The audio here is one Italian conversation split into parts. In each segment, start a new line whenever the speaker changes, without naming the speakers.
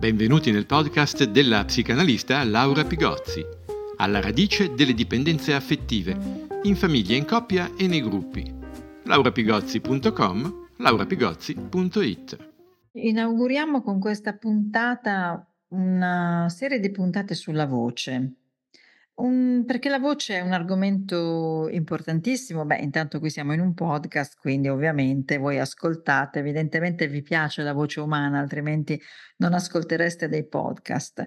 Benvenuti nel podcast della psicanalista Laura Pigozzi, alla radice delle dipendenze affettive, in famiglia, in coppia e nei gruppi. laurapigozzi.com, laurapigozzi.it
Inauguriamo con questa puntata una serie di puntate sulla voce. Un, perché la voce è un argomento importantissimo. Beh, intanto qui siamo in un podcast, quindi ovviamente voi ascoltate, evidentemente vi piace la voce umana, altrimenti non ascoltereste dei podcast.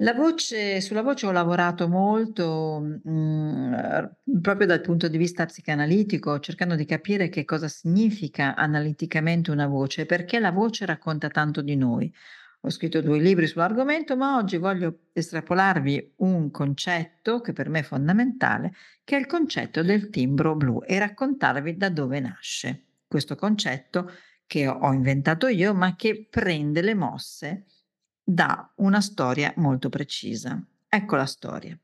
La voce, sulla voce ho lavorato molto mh, mm, proprio dal punto di vista psicanalitico, cercando di capire che cosa significa analiticamente una voce, perché la voce racconta tanto di noi. Ho scritto due libri sull'argomento, ma oggi voglio estrapolarvi un concetto che per me è fondamentale, che è il concetto del timbro blu e raccontarvi da dove nasce questo concetto che ho inventato io, ma che prende le mosse da una storia molto precisa. Ecco la storia.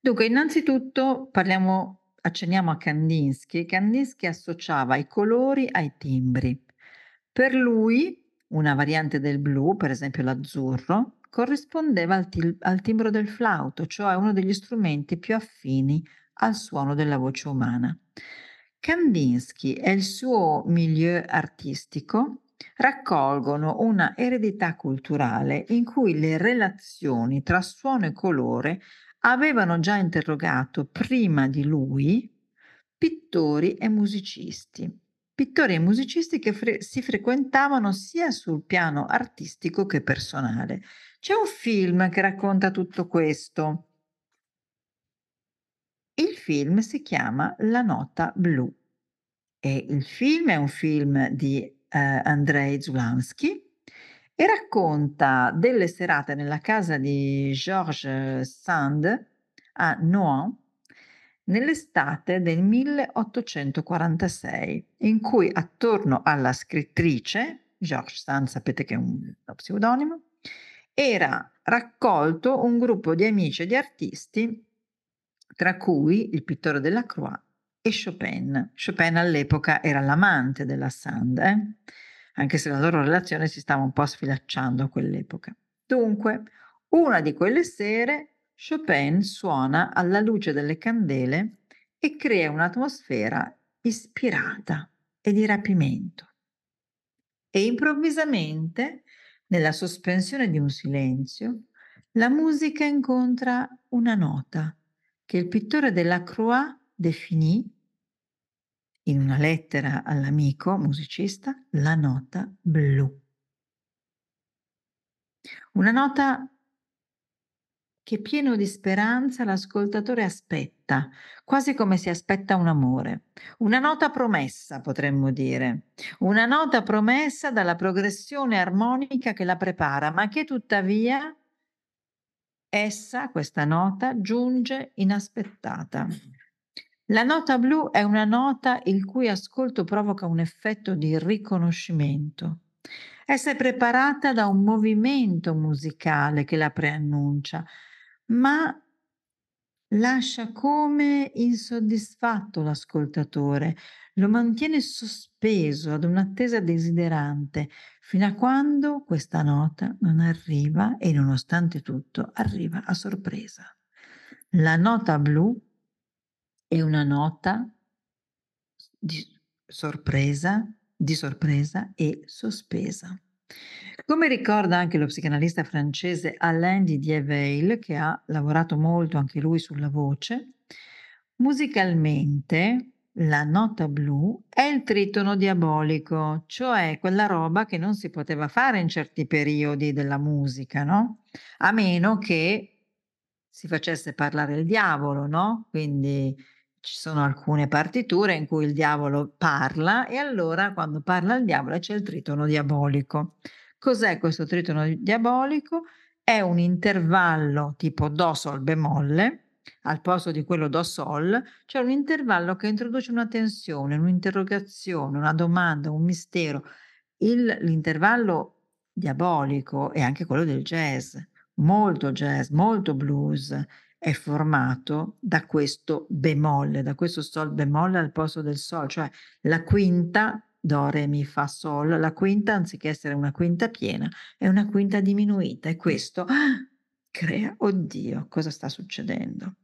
Dunque, innanzitutto parliamo, accenniamo a Kandinsky. Kandinsky associava i colori ai timbri. Per lui una variante del blu, per esempio l'azzurro, corrispondeva al, til- al timbro del flauto, cioè uno degli strumenti più affini al suono della voce umana. Kandinsky e il suo milieu artistico raccolgono una eredità culturale in cui le relazioni tra suono e colore avevano già interrogato prima di lui pittori e musicisti pittori e musicisti che fre- si frequentavano sia sul piano artistico che personale. C'è un film che racconta tutto questo. Il film si chiama La nota blu e il film è un film di eh, Andrei Zulansky e racconta delle serate nella casa di Georges Sand a Nohant nell'estate del 1846, in cui attorno alla scrittrice, George Sand, sapete che è un pseudonimo, era raccolto un gruppo di amici e di artisti, tra cui il pittore della Croix e Chopin. Chopin all'epoca era l'amante della Sand, eh? anche se la loro relazione si stava un po' sfilacciando a quell'epoca. Dunque, una di quelle sere Chopin suona alla luce delle candele e crea un'atmosfera ispirata e di rapimento. E improvvisamente, nella sospensione di un silenzio, la musica incontra una nota che il pittore della Croix definì in una lettera all'amico musicista la nota blu. Una nota che pieno di speranza l'ascoltatore aspetta, quasi come si aspetta un amore. Una nota promessa, potremmo dire. Una nota promessa dalla progressione armonica che la prepara, ma che tuttavia essa, questa nota, giunge inaspettata. La nota blu è una nota il cui ascolto provoca un effetto di riconoscimento. Essa è preparata da un movimento musicale che la preannuncia, ma lascia come insoddisfatto l'ascoltatore, lo mantiene sospeso ad un'attesa desiderante fino a quando questa nota non arriva e nonostante tutto arriva a sorpresa. La nota blu è una nota di sorpresa, di sorpresa e sospesa. Come ricorda anche lo psicanalista francese Alain Didier Veil, che ha lavorato molto anche lui sulla voce, musicalmente la nota blu è il tritono diabolico, cioè quella roba che non si poteva fare in certi periodi della musica, no? A meno che si facesse parlare il diavolo, no? Quindi ci sono alcune partiture in cui il diavolo parla e allora quando parla il diavolo c'è il tritono diabolico. Cos'è questo tritono diabolico? È un intervallo tipo Do Sol bemolle, al posto di quello Do Sol, cioè un intervallo che introduce una tensione, un'interrogazione, una domanda, un mistero. Il, l'intervallo diabolico è anche quello del jazz, molto jazz, molto blues, è formato da questo bemolle, da questo sol bemolle al posto del sol, cioè la quinta do, re, mi, fa, sol. La quinta, anziché essere una quinta piena, è una quinta diminuita e questo ah, crea, oddio, cosa sta succedendo?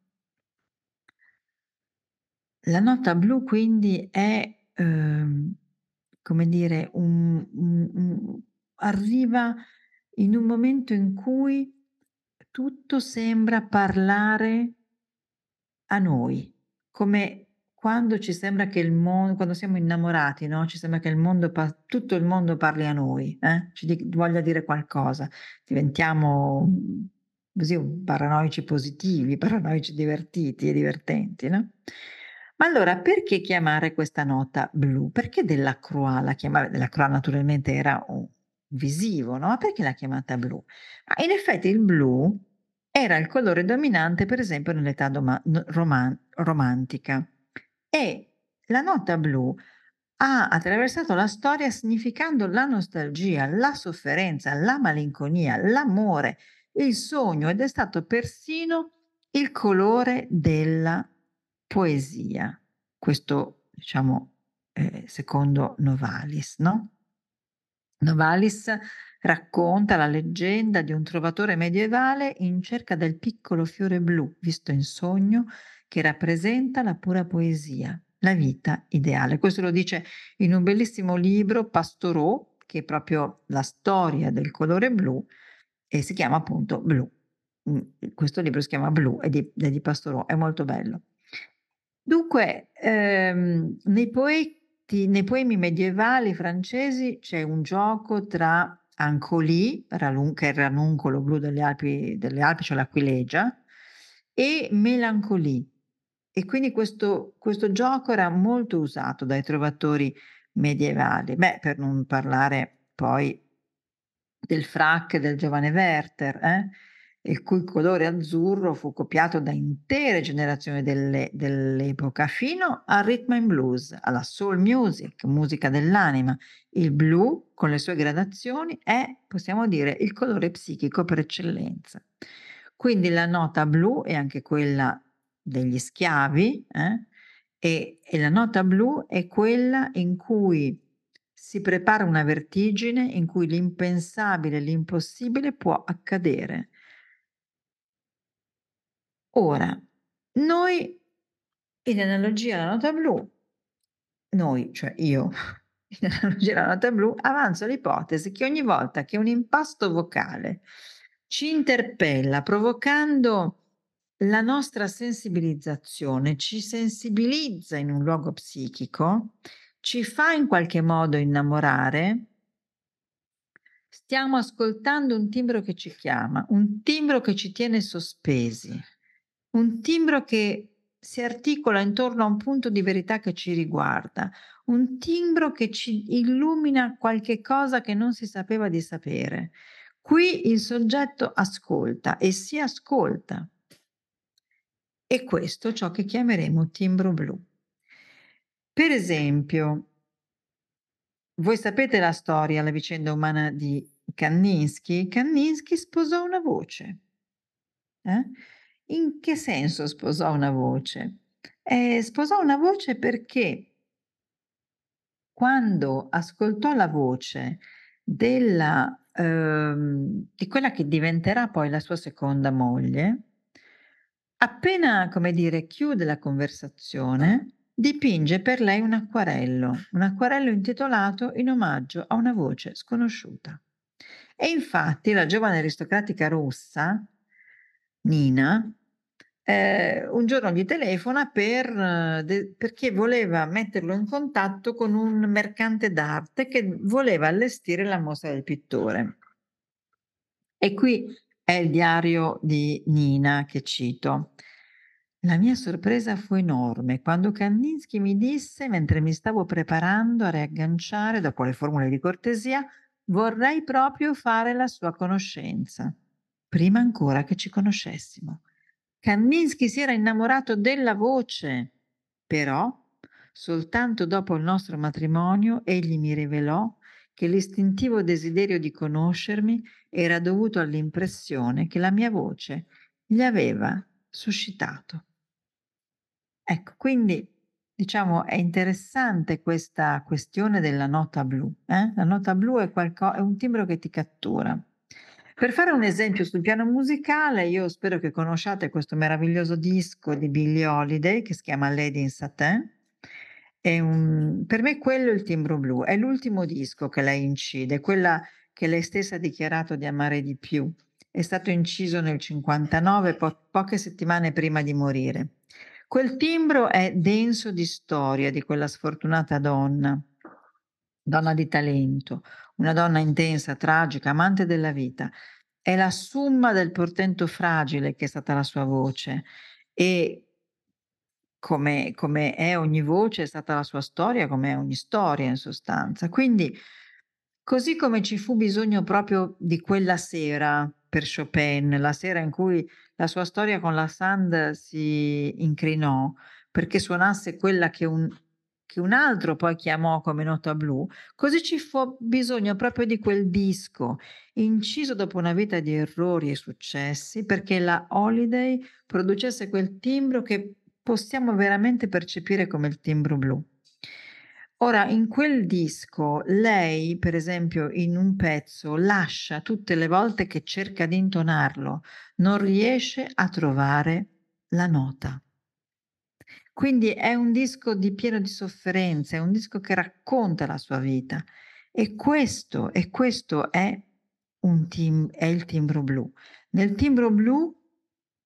La nota blu quindi è, ehm, come dire, un, un, un, arriva in un momento in cui tutto sembra parlare a noi, come quando ci sembra che il mondo, quando siamo innamorati, no? Ci sembra che il mondo, tutto il mondo parli a noi, eh? ci di, voglia dire qualcosa, diventiamo così paranoici positivi, paranoici divertiti e divertenti, no? Ma allora perché chiamare questa nota blu? Perché della Croix la chiamava? Della Croix naturalmente era un visivo, no? Ma perché l'ha chiamata blu? Ma in effetti il blu era il colore dominante, per esempio, nell'età doma- roman- romantica. E la nota blu ha attraversato la storia significando la nostalgia, la sofferenza, la malinconia, l'amore, il sogno ed è stato persino il colore della poesia. Questo, diciamo, eh, secondo Novalis, no? Novalis racconta la leggenda di un trovatore medievale in cerca del piccolo fiore blu visto in sogno che rappresenta la pura poesia, la vita ideale. Questo lo dice in un bellissimo libro, Pastoreau, che è proprio la storia del colore blu e si chiama appunto Blu. Mm, questo libro si chiama Blu, è di, è di Pastoreau, è molto bello. Dunque, ehm, nei poeti nei poemi medievali francesi c'è un gioco tra Ancoli, che è il ranuncolo blu delle Alpi, delle Alpi cioè l'aquilegia, e Melancolie. E quindi questo, questo gioco era molto usato dai trovatori medievali. Beh, per non parlare poi del frac del giovane Werther, eh? Il cui colore azzurro fu copiato da intere generazioni delle, dell'epoca fino al rhythm and blues, alla soul music, musica dell'anima. Il blu, con le sue gradazioni, è, possiamo dire, il colore psichico per eccellenza. Quindi la nota blu è anche quella degli schiavi eh? e, e la nota blu è quella in cui si prepara una vertigine in cui l'impensabile, l'impossibile può accadere Ora, noi in analogia alla nota blu, noi, cioè io, in analogia alla nota blu, avanzo l'ipotesi che ogni volta che un impasto vocale ci interpella provocando la nostra sensibilizzazione, ci sensibilizza in un luogo psichico, ci fa in qualche modo innamorare, stiamo ascoltando un timbro che ci chiama, un timbro che ci tiene sospesi un timbro che si articola intorno a un punto di verità che ci riguarda, un timbro che ci illumina qualche cosa che non si sapeva di sapere. Qui il soggetto ascolta e si ascolta. E questo è ciò che chiameremo timbro blu. Per esempio, voi sapete la storia, la vicenda umana di Kandinsky? Kandinsky sposò una voce. Eh? In che senso sposò una voce? Eh, sposò una voce perché quando ascoltò la voce della, ehm, di quella che diventerà poi la sua seconda moglie, appena, come dire, chiude la conversazione, dipinge per lei un acquarello, un acquarello intitolato in omaggio a una voce sconosciuta. E infatti la giovane aristocratica russa, Nina, eh, un giorno gli telefona per, de, perché voleva metterlo in contatto con un mercante d'arte che voleva allestire la mostra del pittore. E qui è il diario di Nina che cito. La mia sorpresa fu enorme quando Kandinsky mi disse, mentre mi stavo preparando a riagganciare dopo le formule di cortesia, vorrei proprio fare la sua conoscenza, prima ancora che ci conoscessimo. Kandinsky si era innamorato della voce, però soltanto dopo il nostro matrimonio egli mi rivelò che l'istintivo desiderio di conoscermi era dovuto all'impressione che la mia voce gli aveva suscitato. Ecco, quindi diciamo, è interessante questa questione della nota blu. Eh? La nota blu è, qualco- è un timbro che ti cattura. Per fare un esempio sul piano musicale, io spero che conosciate questo meraviglioso disco di Billie Holiday che si chiama Lady in Satin. Un, per me quello è il timbro blu, è l'ultimo disco che lei incide, quella che lei stessa ha dichiarato di amare di più. È stato inciso nel 59, po- poche settimane prima di morire. Quel timbro è denso di storia di quella sfortunata donna, donna di talento, una donna intensa, tragica, amante della vita. È la summa del portento fragile che è stata la sua voce e come, come è ogni voce è stata la sua storia, come è ogni storia in sostanza. Quindi, così come ci fu bisogno proprio di quella sera per Chopin, la sera in cui la sua storia con la Sand si incrinò perché suonasse quella che un che un altro poi chiamò come nota blu, così ci fu bisogno proprio di quel disco, inciso dopo una vita di errori e successi, perché la Holiday producesse quel timbro che possiamo veramente percepire come il timbro blu. Ora, in quel disco, lei, per esempio, in un pezzo, lascia tutte le volte che cerca di intonarlo, non riesce a trovare la nota. Quindi è un disco di pieno di sofferenza, è un disco che racconta la sua vita. E questo, e questo è, tim, è il timbro blu. Nel timbro blu,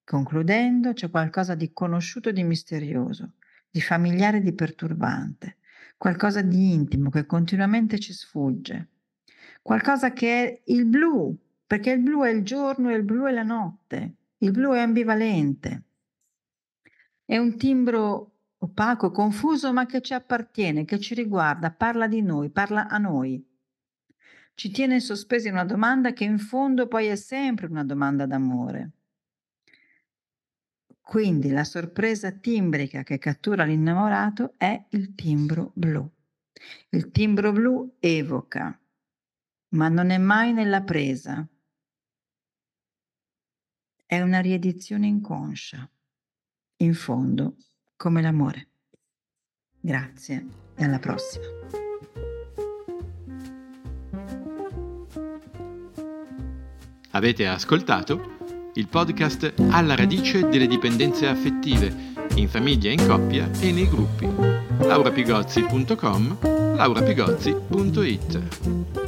concludendo, c'è qualcosa di conosciuto di misterioso, di familiare di perturbante, qualcosa di intimo che continuamente ci sfugge, qualcosa che è il blu, perché il blu è il giorno e il blu è la notte, il blu è ambivalente. È un timbro opaco, confuso, ma che ci appartiene, che ci riguarda, parla di noi, parla a noi. Ci tiene sospesi una domanda che in fondo poi è sempre una domanda d'amore. Quindi la sorpresa timbrica che cattura l'innamorato è il timbro blu. Il timbro blu evoca, ma non è mai nella presa. È una riedizione inconscia in fondo come l'amore. Grazie e alla prossima.
Avete ascoltato il podcast Alla radice delle dipendenze affettive, in famiglia, in coppia e nei gruppi. laurapigozzi.com, laurapigozzi.it